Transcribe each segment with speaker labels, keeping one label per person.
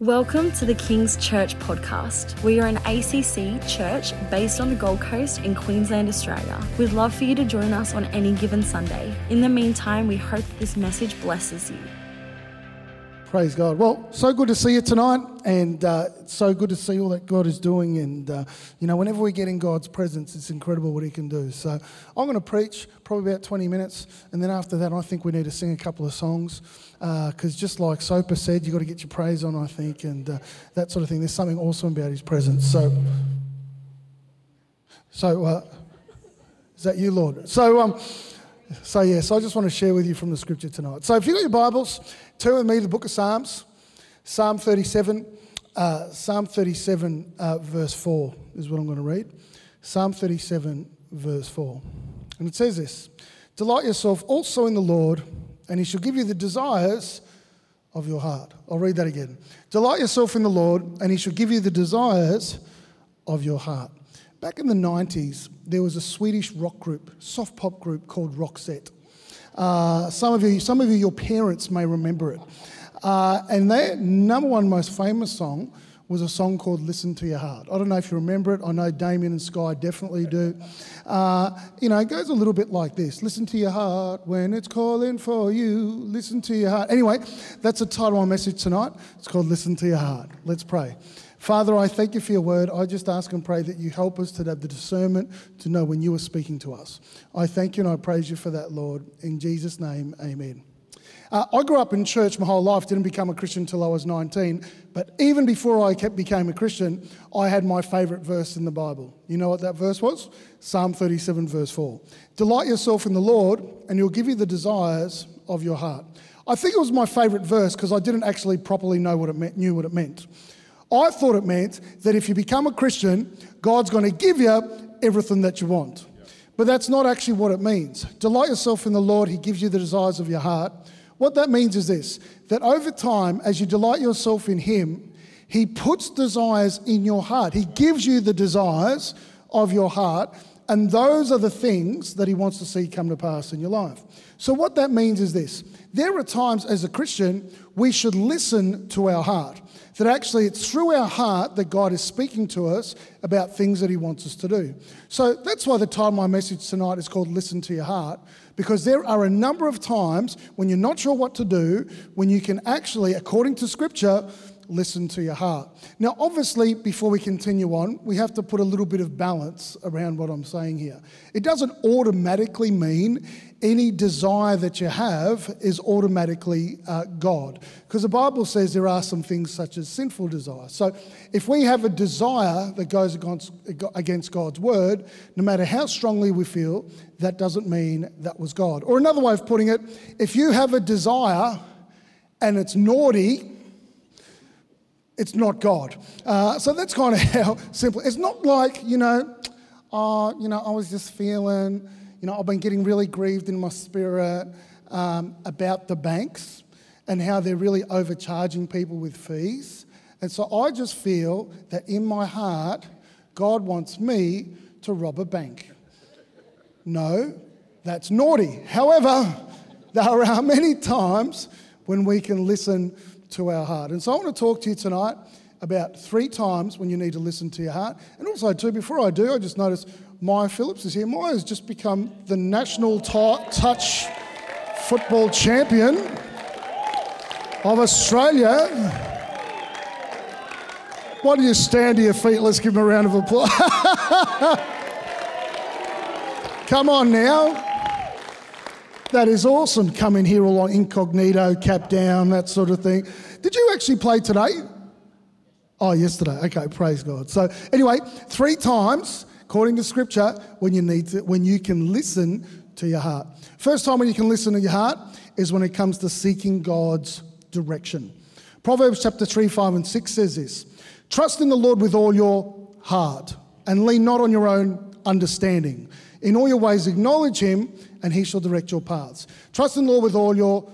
Speaker 1: Welcome to the King's Church podcast. We are an ACC church based on the Gold Coast in Queensland, Australia. We'd love for you to join us on any given Sunday. In the meantime, we hope this message blesses you.
Speaker 2: Praise God. Well, so good to see you tonight, and uh, so good to see all that God is doing. And, uh, you know, whenever we get in God's presence, it's incredible what He can do. So I'm going to preach probably about 20 minutes, and then after that, I think we need to sing a couple of songs because uh, just like Soper said, you've got to get your praise on, I think, and uh, that sort of thing. There's something awesome about his presence. So, so uh, is that you, Lord? So, um, so yes, I just want to share with you from the scripture tonight. So, if you've got your Bibles, turn with me to the book of Psalms, Psalm 37. Uh, Psalm 37, uh, verse 4 is what I'm going to read. Psalm 37, verse 4. And it says this Delight yourself also in the Lord and he shall give you the desires of your heart. I'll read that again. Delight yourself in the Lord, and he shall give you the desires of your heart. Back in the 90s, there was a Swedish rock group, soft pop group called Roxette. Uh, some of you, some of you, your parents may remember it. Uh, and their number one most famous song was a song called Listen to Your Heart. I don't know if you remember it. I know Damien and Sky definitely do. Uh, you know, it goes a little bit like this Listen to your heart when it's calling for you. Listen to your heart. Anyway, that's the title of my message tonight. It's called Listen to Your Heart. Let's pray. Father, I thank you for your word. I just ask and pray that you help us to have the discernment to know when you are speaking to us. I thank you and I praise you for that, Lord. In Jesus' name, amen. Uh, I grew up in church my whole life, didn't become a Christian until I was 19. But even before I became a Christian, I had my favourite verse in the Bible. You know what that verse was? Psalm 37, verse 4. Delight yourself in the Lord, and he'll give you the desires of your heart. I think it was my favourite verse because I didn't actually properly know what it meant, knew what it meant. I thought it meant that if you become a Christian, God's going to give you everything that you want. But that's not actually what it means. Delight yourself in the Lord, He gives you the desires of your heart. What that means is this that over time, as you delight yourself in Him, He puts desires in your heart. He gives you the desires of your heart, and those are the things that He wants to see come to pass in your life. So, what that means is this there are times as a Christian we should listen to our heart. That actually it's through our heart that God is speaking to us about things that He wants us to do. So that's why the title of my message tonight is called Listen to Your Heart, because there are a number of times when you're not sure what to do, when you can actually, according to Scripture, listen to your heart. Now, obviously, before we continue on, we have to put a little bit of balance around what I'm saying here. It doesn't automatically mean any desire that you have is automatically uh, God. Because the Bible says there are some things such as sinful desire. So if we have a desire that goes against, against God's word, no matter how strongly we feel, that doesn't mean that was God. Or another way of putting it, if you have a desire and it's naughty, it's not God. Uh, so that's kind of how simple. It's not like, you know, oh, you know, I was just feeling you know, I've been getting really grieved in my spirit um, about the banks and how they're really overcharging people with fees. And so I just feel that in my heart, God wants me to rob a bank. No, that's naughty. However, there are many times when we can listen to our heart. And so I want to talk to you tonight about three times when you need to listen to your heart. And also, too, before I do, I just noticed Maya Phillips is here. Maya has just become the national touch football champion of Australia. Why don't you stand to your feet? Let's give him a round of applause. Come on now. That is awesome. Coming here all incognito, cap down, that sort of thing. Did you actually play today? Oh, yesterday. Okay, praise God. So, anyway, three times according to Scripture, when you need to, when you can listen to your heart. First time when you can listen to your heart is when it comes to seeking God's direction. Proverbs chapter 3, 5, and 6 says this Trust in the Lord with all your heart and lean not on your own understanding. In all your ways, acknowledge him, and he shall direct your paths. Trust in the Lord with all your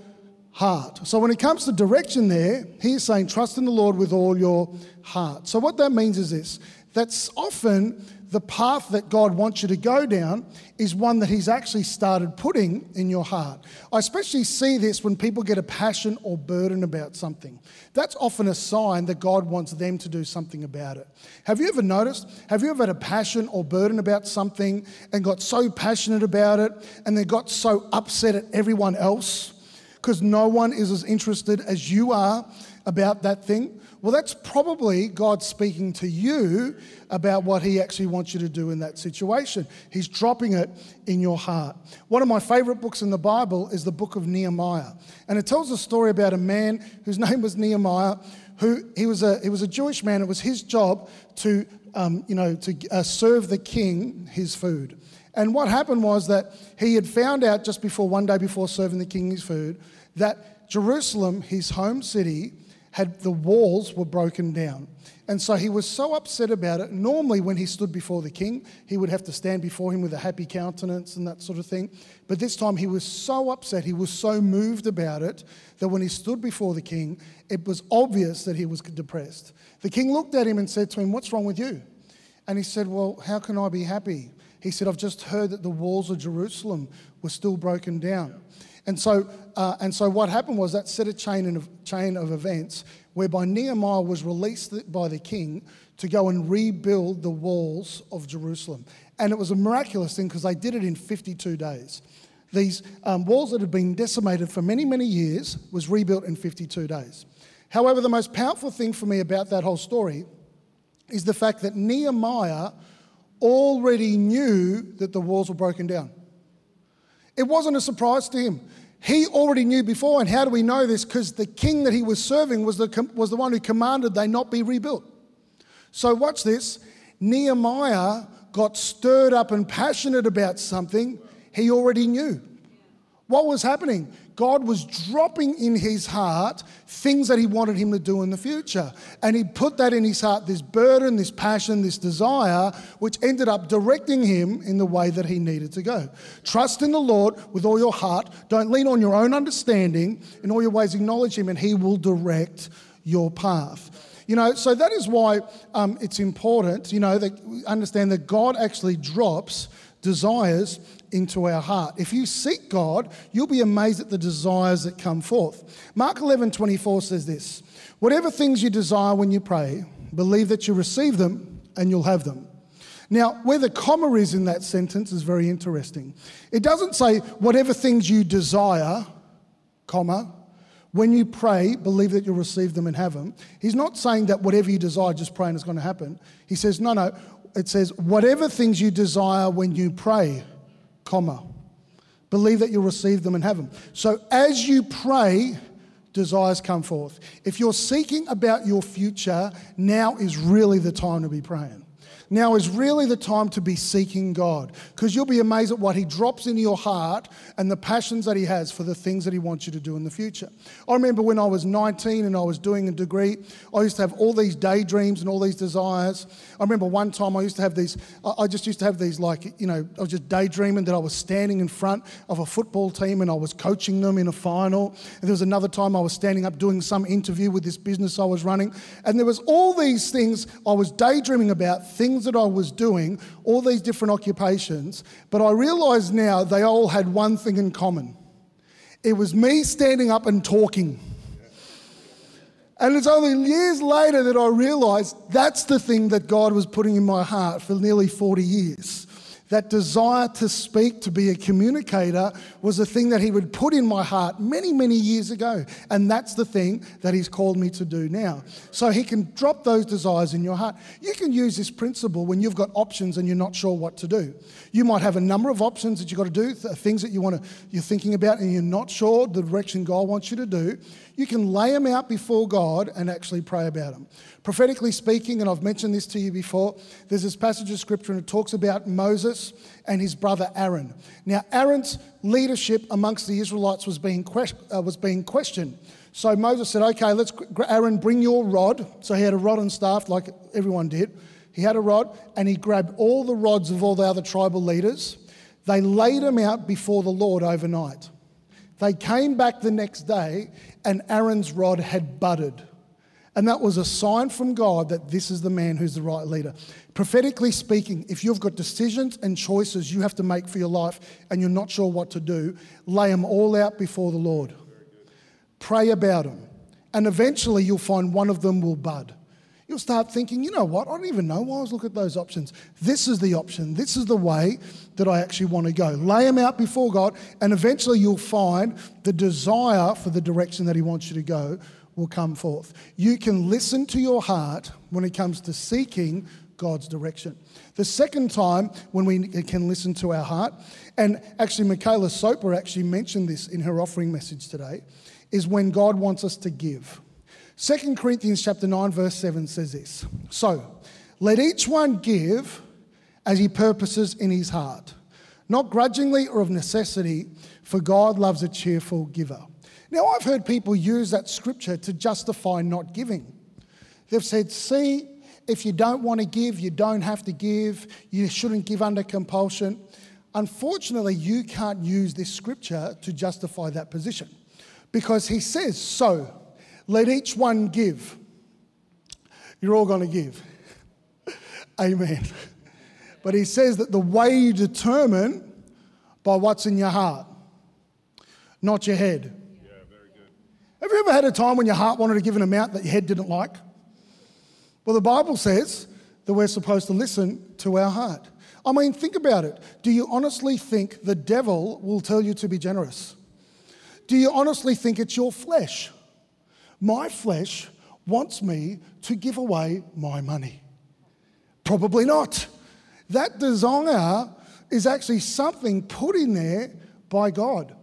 Speaker 2: heart. So when it comes to direction there, he's saying trust in the Lord with all your heart. So what that means is this that's often the path that God wants you to go down is one that He's actually started putting in your heart. I especially see this when people get a passion or burden about something. That's often a sign that God wants them to do something about it. Have you ever noticed? Have you ever had a passion or burden about something and got so passionate about it and then got so upset at everyone else because no one is as interested as you are about that thing? Well, that's probably God speaking to you about what He actually wants you to do in that situation. He's dropping it in your heart. One of my favorite books in the Bible is the book of Nehemiah. And it tells a story about a man whose name was Nehemiah, who he was a, he was a Jewish man. It was his job to, um, you know, to uh, serve the king his food. And what happened was that he had found out just before, one day before serving the king his food, that Jerusalem, his home city, had the walls were broken down. And so he was so upset about it. Normally, when he stood before the king, he would have to stand before him with a happy countenance and that sort of thing. But this time, he was so upset, he was so moved about it, that when he stood before the king, it was obvious that he was depressed. The king looked at him and said to him, What's wrong with you? And he said, Well, how can I be happy? He said, I've just heard that the walls of Jerusalem were still broken down. And so, uh, and so what happened was that set a chain of, chain of events whereby Nehemiah was released by the king to go and rebuild the walls of Jerusalem. And it was a miraculous thing because they did it in 52 days. These um, walls that had been decimated for many, many years was rebuilt in 52 days. However, the most powerful thing for me about that whole story is the fact that Nehemiah already knew that the walls were broken down. It wasn't a surprise to him. He already knew before, and how do we know this? Because the king that he was serving was the, was the one who commanded they not be rebuilt. So, watch this Nehemiah got stirred up and passionate about something he already knew. What was happening? God was dropping in his heart things that he wanted him to do in the future. And he put that in his heart this burden, this passion, this desire, which ended up directing him in the way that he needed to go. Trust in the Lord with all your heart. Don't lean on your own understanding. In all your ways, acknowledge him, and he will direct your path. You know, so that is why um, it's important, you know, that understand that God actually drops desires into our heart. If you seek God, you'll be amazed at the desires that come forth. Mark 11 24 says this Whatever things you desire when you pray, believe that you receive them and you'll have them. Now, where the comma is in that sentence is very interesting. It doesn't say, whatever things you desire, comma, when you pray, believe that you'll receive them and have them. He's not saying that whatever you desire, just pray and it's going to happen. He says, no, no. It says, whatever things you desire when you pray, comma. Believe that you'll receive them and have them. So as you pray, desires come forth. If you're seeking about your future, now is really the time to be praying. Now is really the time to be seeking God because you'll be amazed at what He drops into your heart and the passions that He has for the things that He wants you to do in the future. I remember when I was 19 and I was doing a degree, I used to have all these daydreams and all these desires. I remember one time I used to have these, I just used to have these, like, you know, I was just daydreaming that I was standing in front of a football team and I was coaching them in a final. And there was another time I was standing up doing some interview with this business I was running. And there was all these things I was daydreaming about, things things that I was doing, all these different occupations, but I realise now they all had one thing in common. It was me standing up and talking. And it's only years later that I realised that's the thing that God was putting in my heart for nearly 40 years that desire to speak, to be a communicator, was a thing that He would put in my heart many, many years ago. And that's the thing that He's called me to do now. So He can drop those desires in your heart. You can use this principle when you've got options and you're not sure what to do. You might have a number of options that you've got to do, things that you want to, you're thinking about and you're not sure the direction God wants you to do. You can lay them out before God and actually pray about them. Prophetically speaking, and I've mentioned this to you before, there's this passage of scripture and it talks about Moses and his brother Aaron. Now, Aaron's leadership amongst the Israelites was being, uh, was being questioned. So Moses said, Okay, let's, Aaron, bring your rod. So he had a rod and staff like everyone did. He had a rod and he grabbed all the rods of all the other tribal leaders. They laid them out before the Lord overnight. They came back the next day and Aaron's rod had budded And that was a sign from God that this is the man who's the right leader. Prophetically speaking, if you've got decisions and choices you have to make for your life and you're not sure what to do, lay them all out before the Lord. Pray about them. And eventually you'll find one of them will bud. You'll start thinking, you know what? I don't even know why I was looking at those options. This is the option. This is the way that I actually want to go. Lay them out before God, and eventually you'll find the desire for the direction that He wants you to go will come forth. You can listen to your heart when it comes to seeking God's direction. The second time when we can listen to our heart, and actually Michaela Soper actually mentioned this in her offering message today, is when God wants us to give. 2 Corinthians chapter 9 verse 7 says this. So, let each one give as he purposes in his heart, not grudgingly or of necessity, for God loves a cheerful giver. Now, I've heard people use that scripture to justify not giving. They've said, see, if you don't want to give, you don't have to give, you shouldn't give under compulsion. Unfortunately, you can't use this scripture to justify that position because he says, so let each one give. You're all going to give. Amen. But he says that the way you determine by what's in your heart, not your head. Have you ever had a time when your heart wanted to give an amount that your head didn't like? Well, the Bible says that we're supposed to listen to our heart. I mean, think about it. Do you honestly think the devil will tell you to be generous? Do you honestly think it's your flesh? My flesh wants me to give away my money. Probably not. That desire is actually something put in there by God.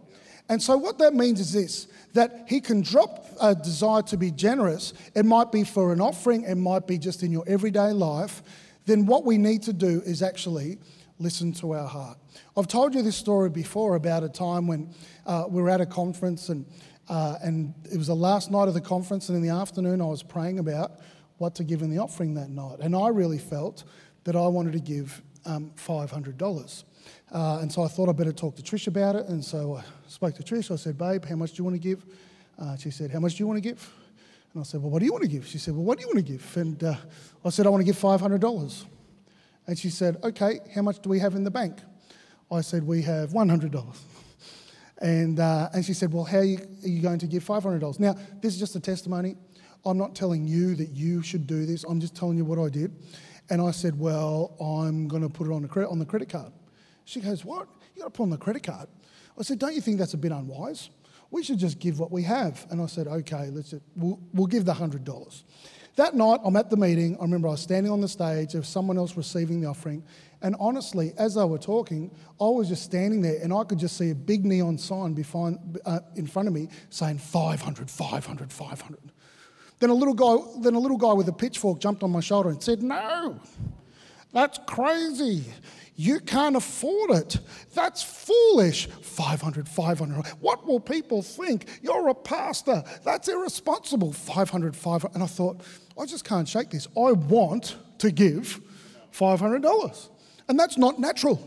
Speaker 2: And so, what that means is this that He can drop a desire to be generous. It might be for an offering, it might be just in your everyday life. Then, what we need to do is actually listen to our heart. I've told you this story before about a time when uh, we were at a conference and, uh, and it was the last night of the conference, and in the afternoon I was praying about what to give in the offering that night. And I really felt that I wanted to give um, $500. Uh, and so I thought I'd better talk to Trish about it. And so I spoke to Trish. I said, Babe, how much do you want to give? Uh, she said, How much do you want to give? And I said, Well, what do you want to give? She said, Well, what do you want to give? And uh, I said, I want to give $500. And she said, Okay, how much do we have in the bank? I said, We have $100. And, uh, and she said, Well, how are you, are you going to give $500? Now, this is just a testimony. I'm not telling you that you should do this. I'm just telling you what I did. And I said, Well, I'm going to put it on, a on the credit card. She goes, What? You got to put on the credit card. I said, Don't you think that's a bit unwise? We should just give what we have. And I said, Okay, let's we'll, we'll give the $100. That night, I'm at the meeting. I remember I was standing on the stage. There was someone else receiving the offering. And honestly, as they were talking, I was just standing there and I could just see a big neon sign behind, uh, in front of me saying 500, 500, 500. Then a, little guy, then a little guy with a pitchfork jumped on my shoulder and said, No, that's crazy. You can't afford it. That's foolish. 500, 500. What will people think? You're a pastor. That's irresponsible. 500, 500. And I thought, I just can't shake this. I want to give $500. And that's not natural.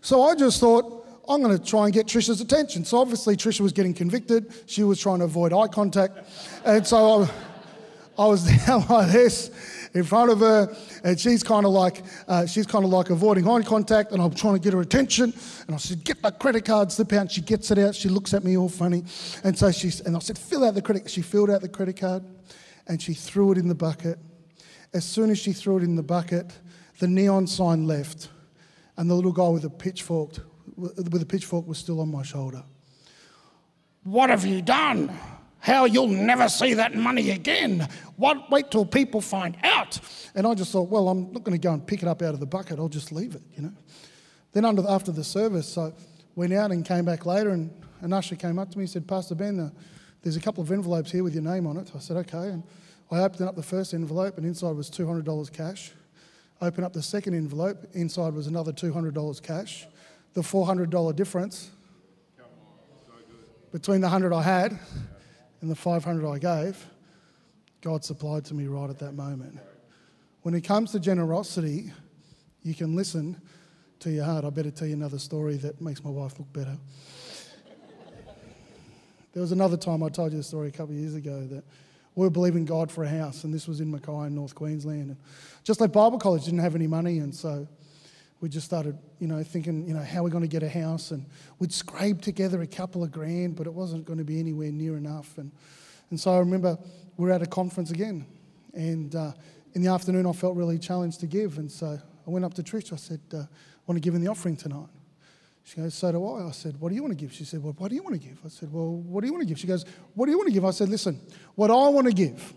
Speaker 2: So I just thought, I'm going to try and get Trisha's attention. So obviously, Trisha was getting convicted. She was trying to avoid eye contact. And so I, I was down like this in front of her, and she's kind of like uh, she's kind of like avoiding eye contact, and I'm trying to get her attention. And I said, "Get that credit card, slip out." She gets it out. She looks at me all funny, and so she's and I said, "Fill out the credit." She filled out the credit card, and she threw it in the bucket. As soon as she threw it in the bucket, the neon sign left, and the little guy with a pitchfork with a pitchfork was still on my shoulder. What have you done? How you'll never see that money again. What, wait till people find out. And I just thought, well, I'm not going to go and pick it up out of the bucket. I'll just leave it, you know. Then under, after the service, I went out and came back later, and an usher came up to me and said, Pastor Ben, uh, there's a couple of envelopes here with your name on it. I said, okay. And I opened up the first envelope, and inside was $200 cash. Open up the second envelope, inside was another $200 cash. The $400 difference between the 100 I had and the 500 I gave, God supplied to me right at that moment. When it comes to generosity, you can listen to your heart. I better tell you another story that makes my wife look better. there was another time I told you a story a couple of years ago that We were believing God for a house, and this was in Mackay in North Queensland. And just like Bible college didn't have any money, and so we just started, you know, thinking, you know, how are we going to get a house? And we'd scrape together a couple of grand, but it wasn't going to be anywhere near enough. And, and so I remember we were at a conference again, and uh, in the afternoon I felt really challenged to give, and so I went up to Trish. I said, uh, I want to give in the offering tonight. She goes, So do I. I said, What do you want to give? She said, Well, what do you want to give? I said, Well, what do you want to give? She goes, What do you want to give? I said, Listen, what I want to give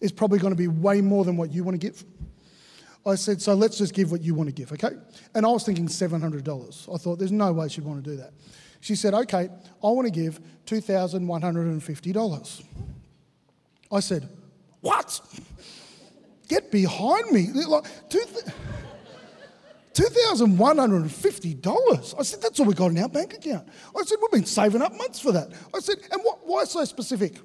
Speaker 2: is probably going to be way more than what you want to give. I said, So let's just give what you want to give, okay? And I was thinking $700. I thought, There's no way she'd want to do that. She said, Okay, I want to give $2,150. I said, What? Get behind me. Like, two th- $2,150. I said, that's all we got in our bank account. I said, we've been saving up months for that. I said, and what, why so specific?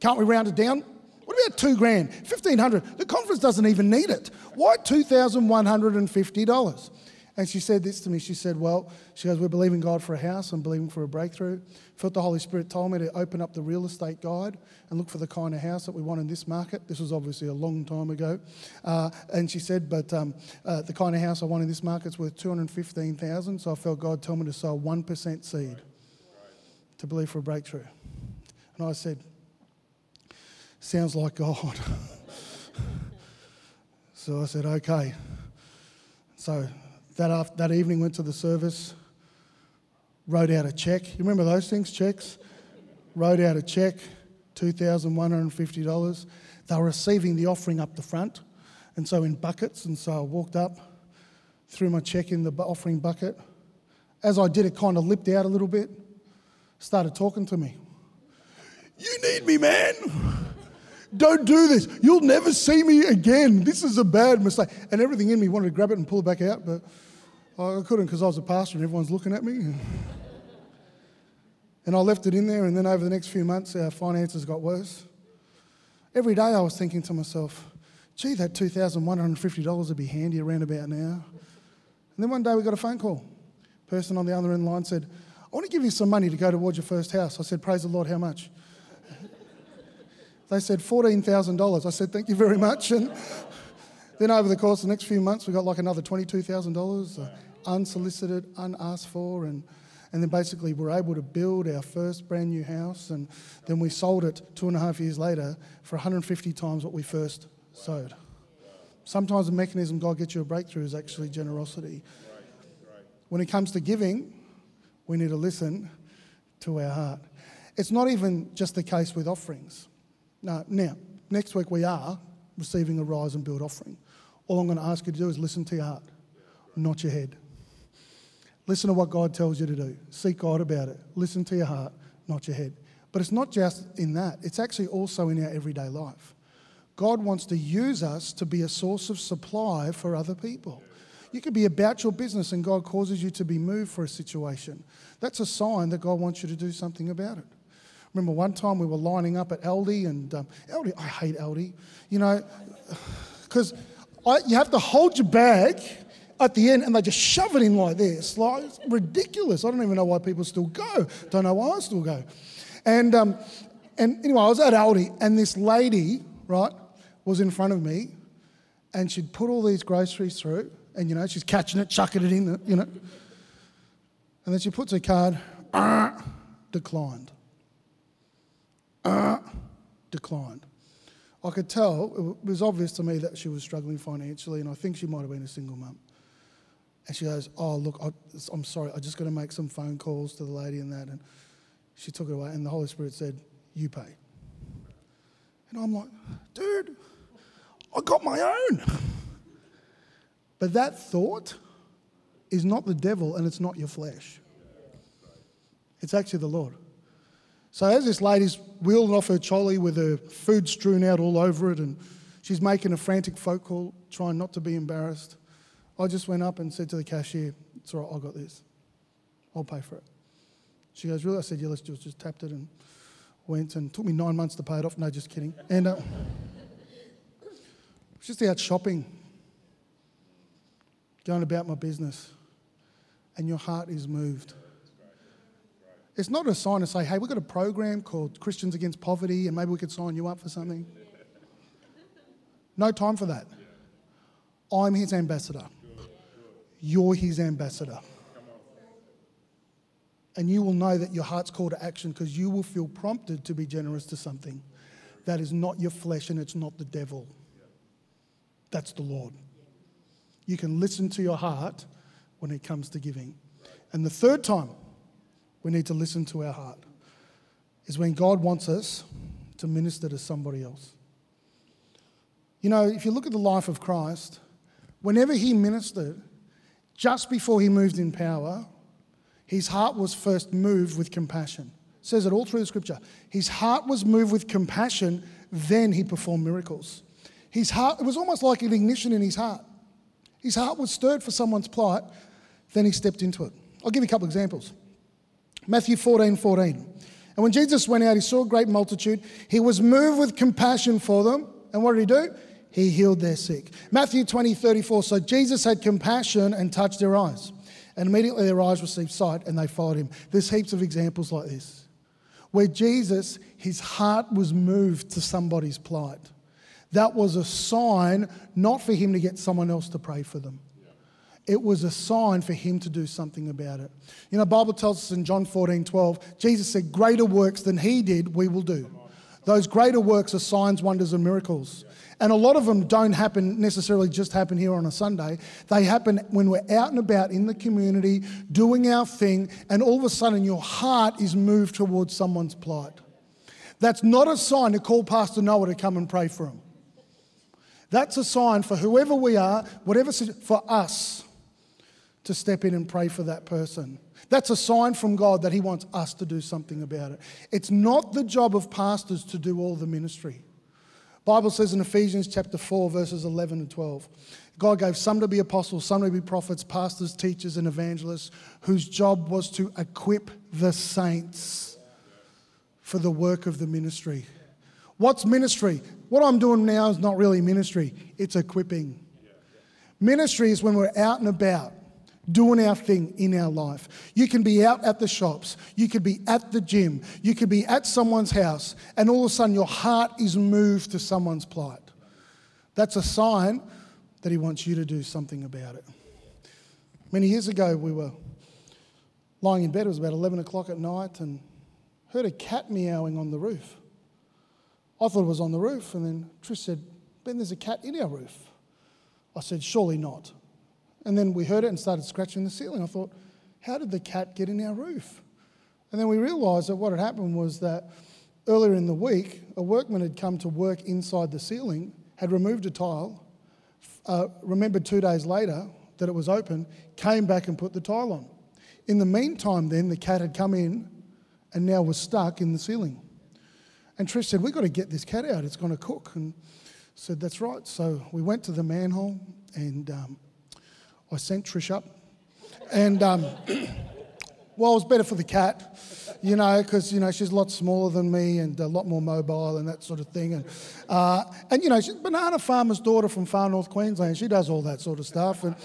Speaker 2: Can't we round it down? What about two grand? 1500 The conference doesn't even need it. Why $2,150? And she said this to me. She said, Well, she goes, We're believing God for a house. I'm believing for a breakthrough. Felt the Holy Spirit told me to open up the real estate guide and look for the kind of house that we want in this market. This was obviously a long time ago. Uh, and she said, But um, uh, the kind of house I want in this market is worth 215000 So I felt God tell me to sow 1% seed to believe for a breakthrough. And I said, Sounds like God. so I said, Okay. So that, after, that evening went to the service, wrote out a check. You remember those things, checks? Wrote out a check, $2,150. They were receiving the offering up the front, and so in buckets. And so I walked up, threw my check in the offering bucket. As I did, it kind of lipped out a little bit, started talking to me. You need me, man. Don't do this. You'll never see me again. This is a bad mistake. And everything in me wanted to grab it and pull it back out, but I couldn't because I was a pastor and everyone's looking at me. And I left it in there, and then over the next few months, our finances got worse. Every day I was thinking to myself, gee, that $2,150 would be handy around about now. And then one day we got a phone call. Person on the other end the line said, I want to give you some money to go towards your first house. I said, Praise the Lord, how much? They said $14,000. I said, Thank you very much. And then over the course of the next few months, we got like another $22,000. Unsolicited, unasked for, and, and then basically we're able to build our first brand new house, and then we sold it two and a half years later for 150 times what we first sowed. Sometimes the mechanism God gets you a breakthrough is actually generosity. When it comes to giving, we need to listen to our heart. It's not even just the case with offerings. No, now, next week we are receiving a rise and build offering. All I'm going to ask you to do is listen to your heart, not your head. Listen to what God tells you to do. Seek God about it. Listen to your heart, not your head. But it's not just in that, it's actually also in our everyday life. God wants to use us to be a source of supply for other people. You could be about your business and God causes you to be moved for a situation. That's a sign that God wants you to do something about it. Remember one time we were lining up at Aldi, and um, Aldi, I hate Aldi, you know, because you have to hold your bag at the end and they just shove it in like this. Like, it's ridiculous. I don't even know why people still go. Don't know why I still go. And, um, and anyway, I was at Aldi and this lady, right, was in front of me and she'd put all these groceries through and, you know, she's catching it, chucking it in, the, you know. And then she puts her card, uh, declined. Uh, declined. I could tell, it was obvious to me that she was struggling financially, and I think she might have been a single mum. And she goes, Oh, look, I, am sorry, I just got to make some phone calls to the lady and that. And she took it away, and the Holy Spirit said, You pay. And I'm like, Dude, I got my own. But that thought is not the devil and it's not your flesh, it's actually the Lord. So as this lady's wheeling off her trolley with her food strewn out all over it, and she's making a frantic phone call, trying not to be embarrassed, I just went up and said to the cashier, It's all right, I got this. I'll pay for it. She goes, Really? I said, Yeah, let's just, just tapped it and went and took me nine months to pay it off. No, just kidding. And uh, just out shopping, going about my business, and your heart is moved. It's not a sign to say, hey, we've got a program called Christians Against Poverty, and maybe we could sign you up for something. No time for that. I'm his ambassador. You're his ambassador. And you will know that your heart's call to action because you will feel prompted to be generous to something that is not your flesh and it's not the devil. That's the Lord. You can listen to your heart when it comes to giving. And the third time we need to listen to our heart is when God wants us to minister to somebody else. You know, if you look at the life of Christ, whenever he ministered, just before he moved in power, his heart was first moved with compassion. It says it all through the scripture. His heart was moved with compassion, then he performed miracles. His heart, it was almost like an ignition in his heart. His heart was stirred for someone's plight, then he stepped into it. I'll give you a couple examples. Matthew 14 14. And when Jesus went out, he saw a great multitude. He was moved with compassion for them. And what did he do? He healed their sick. Matthew 20 34. So Jesus had compassion and touched their eyes. And immediately their eyes received sight and they followed him. There's heaps of examples like this where Jesus, his heart was moved to somebody's plight. That was a sign not for him to get someone else to pray for them. It was a sign for him to do something about it. You know, the Bible tells us in John 14, 12, Jesus said, Greater works than he did, we will do. Those greater works are signs, wonders, and miracles. And a lot of them don't happen necessarily just happen here on a Sunday. They happen when we're out and about in the community doing our thing, and all of a sudden your heart is moved towards someone's plight. That's not a sign to call Pastor Noah to come and pray for him. That's a sign for whoever we are, whatever, for us to step in and pray for that person. That's a sign from God that He wants us to do something about it. It's not the job of pastors to do all the ministry. Bible says in Ephesians chapter 4 verses 11 and 12 God gave some to be apostles, some to be prophets, pastors, teachers and evangelists whose job was to equip the saints for the work of the ministry. What's ministry? What I'm doing now is not really ministry, it's equipping. Ministry is when we're out and about doing our thing in our life. You can be out at the shops, you could be at the gym, you could be at someone's house, and all of a sudden your heart is moved to someone's plight. That's a sign that He wants you to do something about it. Many years ago, we were lying in bed, it was about 11 o'clock at night, and heard a cat meowing on the roof. I thought it was on the roof, and then Trish said, Ben, there's a cat in our roof. I said, Surely not. And then we heard it and started scratching the ceiling. I thought, How did the cat get in our roof? And then we realised that what had happened was that earlier in the week, a workman had come to work inside the ceiling, had removed a tile, uh, remembered two days later that it was open, came back and put the tile on. In the meantime, then, the cat had come in and now was stuck in the ceiling. And Trish said, We've got to get this cat out, it's going to cook. And said, That's right. So we went to the manhole and um, I sent Trish up. And um, well, it was better for the cat, you know, because, you know, she's a lot smaller than me and a lot more mobile and that sort of thing. And, uh, and you know, she's banana farmer's daughter from far north Queensland. She does all that sort of stuff. And,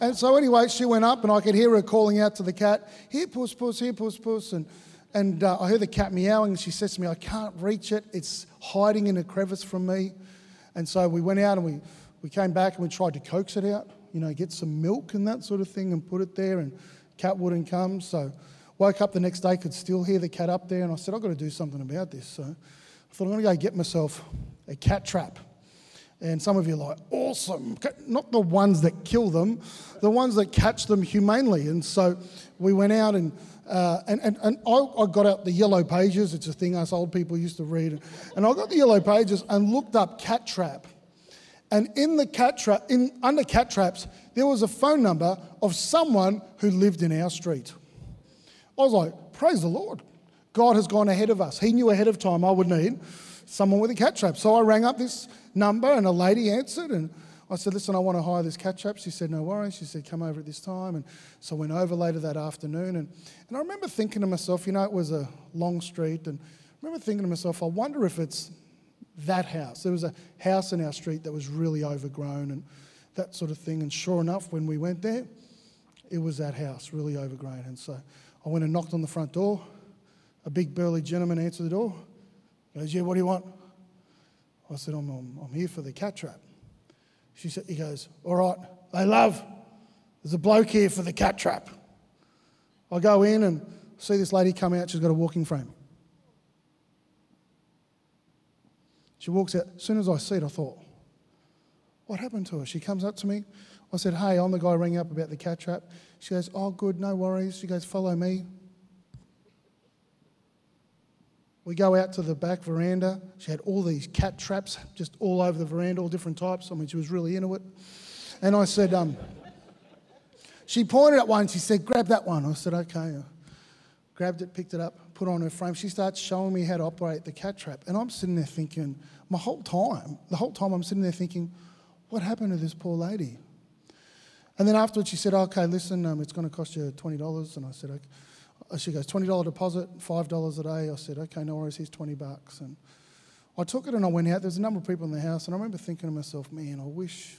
Speaker 2: and so anyway, she went up and I could hear her calling out to the cat, Here, puss, puss, here, puss, puss. And, and uh, I heard the cat meowing, and she says to me, I can't reach it. It's hiding in a crevice from me. And so we went out and we, we came back and we tried to coax it out, you know, get some milk and that sort of thing and put it there, and cat wouldn't come. So woke up the next day, could still hear the cat up there, and I said, I've got to do something about this. So I thought, I'm going to go get myself a cat trap. And some of you are like, awesome. Not the ones that kill them, the ones that catch them humanely. And so we went out and uh, and, and, and I, I, got out the yellow pages, it's a thing us old people used to read. And I got the yellow pages and looked up cat trap. And in the cat trap, in, under cat traps, there was a phone number of someone who lived in our street. I was like, praise the Lord. God has gone ahead of us. He knew ahead of time I would need someone with a cat trap. So I rang up this number and a lady answered and I said, listen, I want to hire this cat trap. She said, no worries. She said, come over at this time. And so I went over later that afternoon. And, and I remember thinking to myself, you know, it was a long street. And I remember thinking to myself, I wonder if it's that house. There was a house in our street that was really overgrown and that sort of thing. And sure enough, when we went there, it was that house, really overgrown. And so I went and knocked on the front door. A big burly gentleman answered the door. He goes, yeah, what do you want? I said, I'm, I'm, I'm here for the cat trap. She said, he goes, all right, they love. There's a bloke here for the cat trap. I go in and see this lady come out. She's got a walking frame. She walks out. As soon as I see it, I thought, what happened to her? She comes up to me. I said, hey, I'm the guy ringing up about the cat trap. She goes, oh, good, no worries. She goes, follow me. We go out to the back veranda. She had all these cat traps just all over the veranda, all different types. I mean, she was really into it. And I said, um, she pointed at one. She said, grab that one. I said, okay. Grabbed it, picked it up, put on her frame. She starts showing me how to operate the cat trap. And I'm sitting there thinking, my whole time, the whole time I'm sitting there thinking, what happened to this poor lady? And then afterwards she said, okay, listen, um, it's going to cost you $20. And I said, okay. Uh, she goes, $20 deposit, $5 a day. I said, okay, no worries, here's 20 bucks. And I took it and I went out. There's a number of people in the house, and I remember thinking to myself, man, I wish,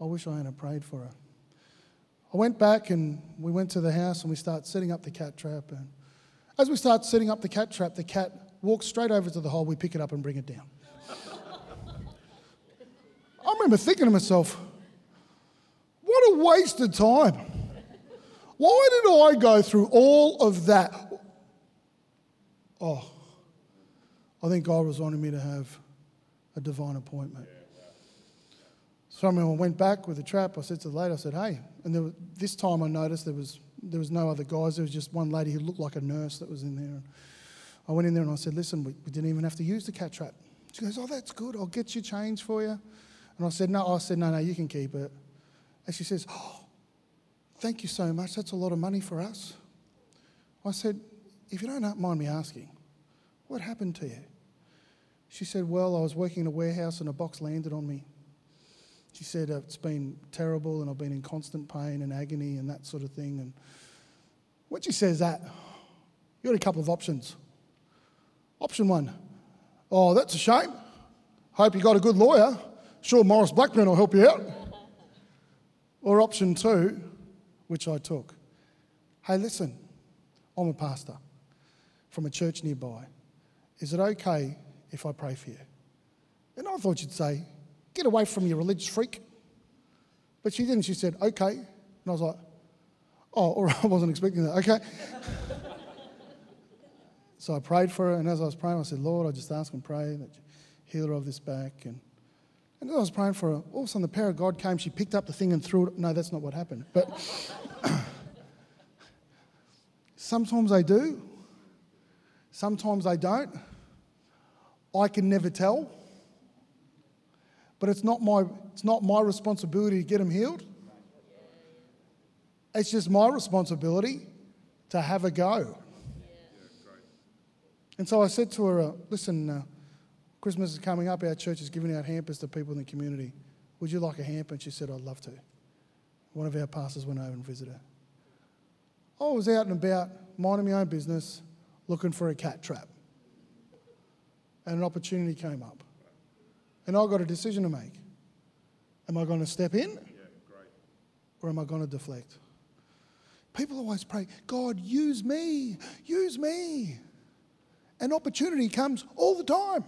Speaker 2: I wish I hadn't prayed for her. I went back and we went to the house and we started setting up the cat trap. And as we start setting up the cat trap, the cat walks straight over to the hole. We pick it up and bring it down. I remember thinking to myself, what a waste of time. Why did I go through all of that? Oh, I think God was wanting me to have a divine appointment. So I remember I went back with the trap. I said to the lady, I said, hey. And was, this time I noticed there was, there was no other guys. There was just one lady who looked like a nurse that was in there. I went in there and I said, listen, we, we didn't even have to use the cat trap. She goes, oh, that's good. I'll get you change for you. And I said, no. I said, no, no, you can keep it. And she says, oh, Thank you so much. That's a lot of money for us. I said, If you don't mind me asking, what happened to you? She said, Well, I was working in a warehouse and a box landed on me. She said, oh, It's been terrible and I've been in constant pain and agony and that sort of thing. And when she says that, you've got a couple of options. Option one, oh, that's a shame. Hope you got a good lawyer. Sure, Maurice Blackburn will help you out. Or option two, which I took. Hey, listen, I'm a pastor from a church nearby. Is it okay if I pray for you? And I thought you'd say, Get away from your religious freak. But she didn't. She said, Okay. And I was like, Oh, or I wasn't expecting that. Okay. so I prayed for her, and as I was praying, I said, Lord, I just ask and pray that you heal her of this back. And, and as I was praying for her, all of a sudden the power of God came. She picked up the thing and threw it. No, that's not what happened. But sometimes they do, sometimes they don't. I can never tell. But it's not my, it's not my responsibility to get them healed. It's just my responsibility to have a go. And so I said to her, uh, listen, uh, Christmas is coming up. Our church is giving out hampers to people in the community. Would you like a hamper? And she said, I'd love to. One of our pastors went over and visited her. I was out and about, minding my own business, looking for a cat trap. And an opportunity came up. And I've got a decision to make. Am I going to step in? or am I going to deflect? People always pray, God, use me, use me. And opportunity comes all the time.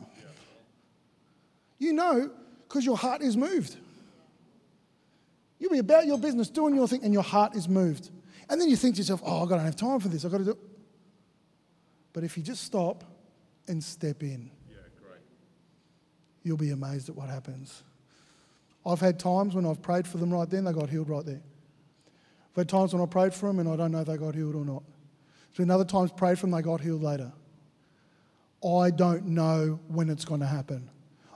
Speaker 2: You know, because your heart is moved. You'll be about your business, doing your thing, and your heart is moved. And then you think to yourself, oh, I don't have time for this. I've got to do it. But if you just stop and step in, you'll be amazed at what happens. I've had times when I've prayed for them right then, they got healed right there. I've had times when I prayed for them and I don't know if they got healed or not. There's been other times prayed for them, they got healed later. I don't know when it's going to happen.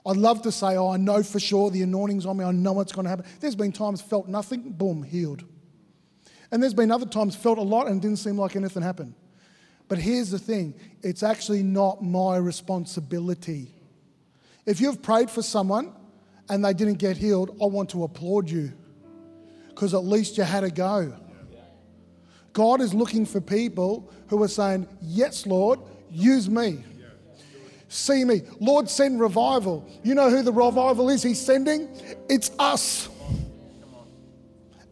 Speaker 2: I'd love to say, oh, I know for sure the anointing's on me, I know what's going to happen. There's been times felt nothing, boom, healed. And there's been other times felt a lot and didn't seem like anything happened. But here's the thing it's actually not my responsibility. If you've prayed for someone and they didn't get healed, I want to applaud you because at least you had a go. God is looking for people who are saying, Yes, Lord, use me see me. Lord, send revival. You know who the revival is He's sending? It's us.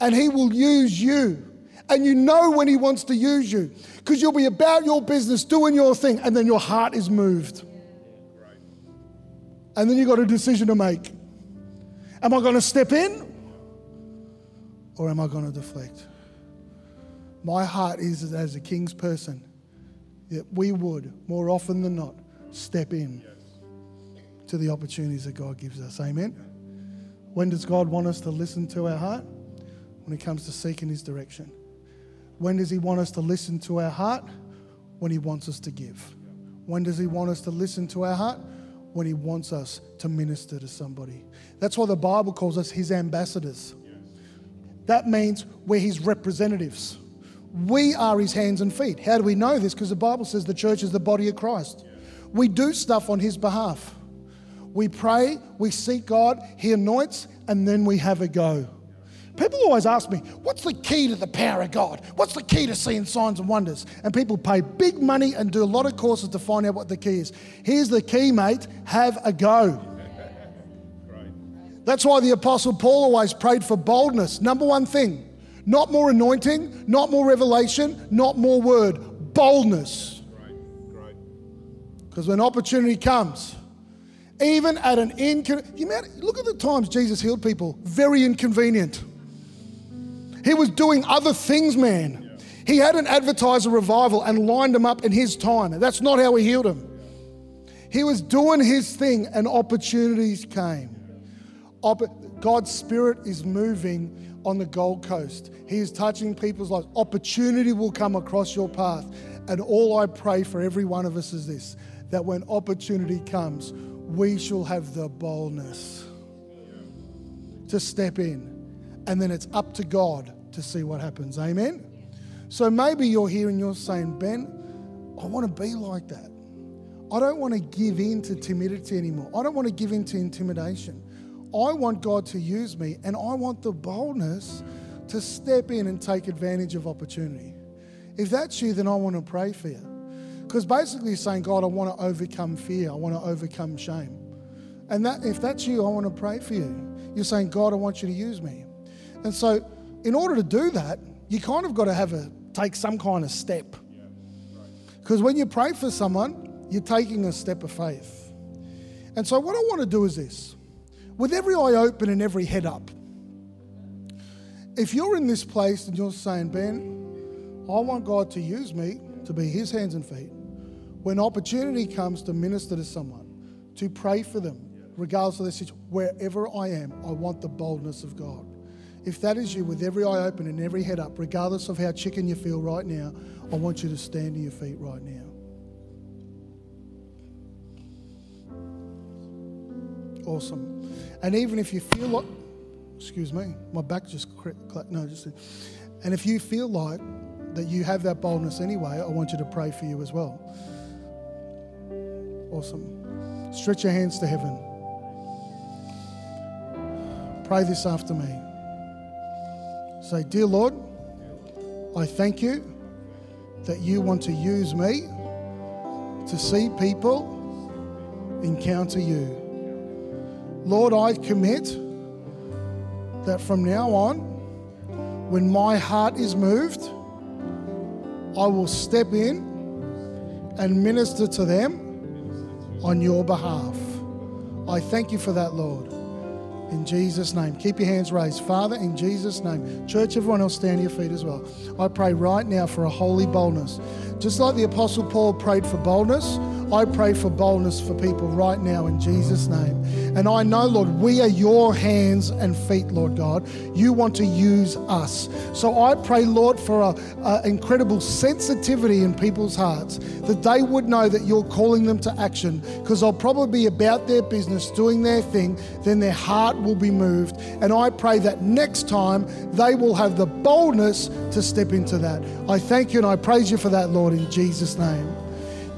Speaker 2: And He will use you. And you know when He wants to use you because you'll be about your business, doing your thing, and then your heart is moved. And then you've got a decision to make. Am I going to step in or am I going to deflect? My heart is as a king's person that we would, more often than not, step in to the opportunities that God gives us. Amen. When does God want us to listen to our heart? When it comes to seeking His direction. When does He want us to listen to our heart? When He wants us to give. When does He want us to listen to our heart? When He wants us to minister to somebody. That's why the Bible calls us His ambassadors. That means we're His representatives. We are His hands and feet. How do we know this? Because the Bible says the church is the body of Christ. We do stuff on His behalf. We pray, we seek God, He anoints, and then we have a go. People always ask me, what's the key to the power of God? What's the key to seeing signs and wonders? And people pay big money and do a lot of courses to find out what the key is. Here's the key, mate have a go. That's why the Apostle Paul always prayed for boldness. Number one thing not more anointing, not more revelation, not more word, boldness. Because when opportunity comes, even at an inconvenient, look at the times Jesus healed people, very inconvenient. He was doing other things, man. He hadn't advertised a revival and lined them up in his time. That's not how he healed them. He was doing his thing and opportunities came. God's Spirit is moving on the Gold Coast. He is touching people's lives. Opportunity will come across your path. And all I pray for every one of us is this that when opportunity comes, we shall have the boldness to step in. And then it's up to God to see what happens. Amen? So maybe you're here and you're saying, Ben, I want to be like that. I don't want to give in to timidity anymore. I don't want to give in to intimidation. I want God to use me and I want the boldness to step in and take advantage of opportunity. If that's you, then I want to pray for you. Because basically, you're saying, God, I want to overcome fear. I want to overcome shame. And that, if that's you, I want to pray for you. You're saying, God, I want you to use me. And so, in order to do that, you kind of got to have a take some kind of step. Because when you pray for someone, you're taking a step of faith. And so, what I want to do is this with every eye open and every head up, if you're in this place and you're saying, Ben, I want God to use me to be his hands and feet, when opportunity comes to minister to someone, to pray for them, regardless of their situation, wherever I am, I want the boldness of God. If that is you, with every eye open and every head up, regardless of how chicken you feel right now, I want you to stand to your feet right now. Awesome. And even if you feel like, excuse me, my back just cracked. No, just. And if you feel like that you have that boldness anyway, I want you to pray for you as well. Awesome. Stretch your hands to heaven. Pray this after me. Say, Dear Lord, I thank you that you want to use me to see people encounter you. Lord, I commit that from now on, when my heart is moved, I will step in and minister to them on your behalf. I thank you for that, Lord. In Jesus' name. Keep your hands raised. Father, in Jesus' name. Church, everyone else stand to your feet as well. I pray right now for a holy boldness. Just like the Apostle Paul prayed for boldness, I pray for boldness for people right now in Jesus' name. And I know, Lord, we are your hands and feet, Lord God. You want to use us. So I pray, Lord, for an incredible sensitivity in people's hearts that they would know that you're calling them to action because they'll probably be about their business, doing their thing, then their heart will be moved. And I pray that next time they will have the boldness to step into that. I thank you and I praise you for that, Lord, in Jesus' name.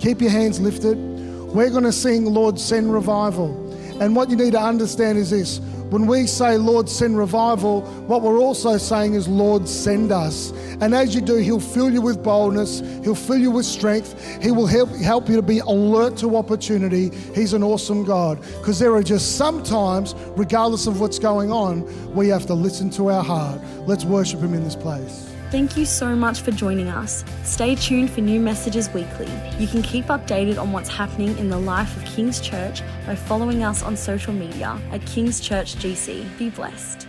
Speaker 2: Keep your hands lifted. We're going to sing, Lord, send revival. And what you need to understand is this when we say, Lord, send revival, what we're also saying is, Lord, send us. And as you do, He'll fill you with boldness, He'll fill you with strength, He will help, help you to be alert to opportunity. He's an awesome God. Because there are just sometimes, regardless of what's going on, we have to listen to our heart. Let's worship Him in this place.
Speaker 1: Thank you so much for joining us. Stay tuned for new messages weekly. You can keep updated on what's happening in the life of King's Church by following us on social media at King's Church GC. Be blessed.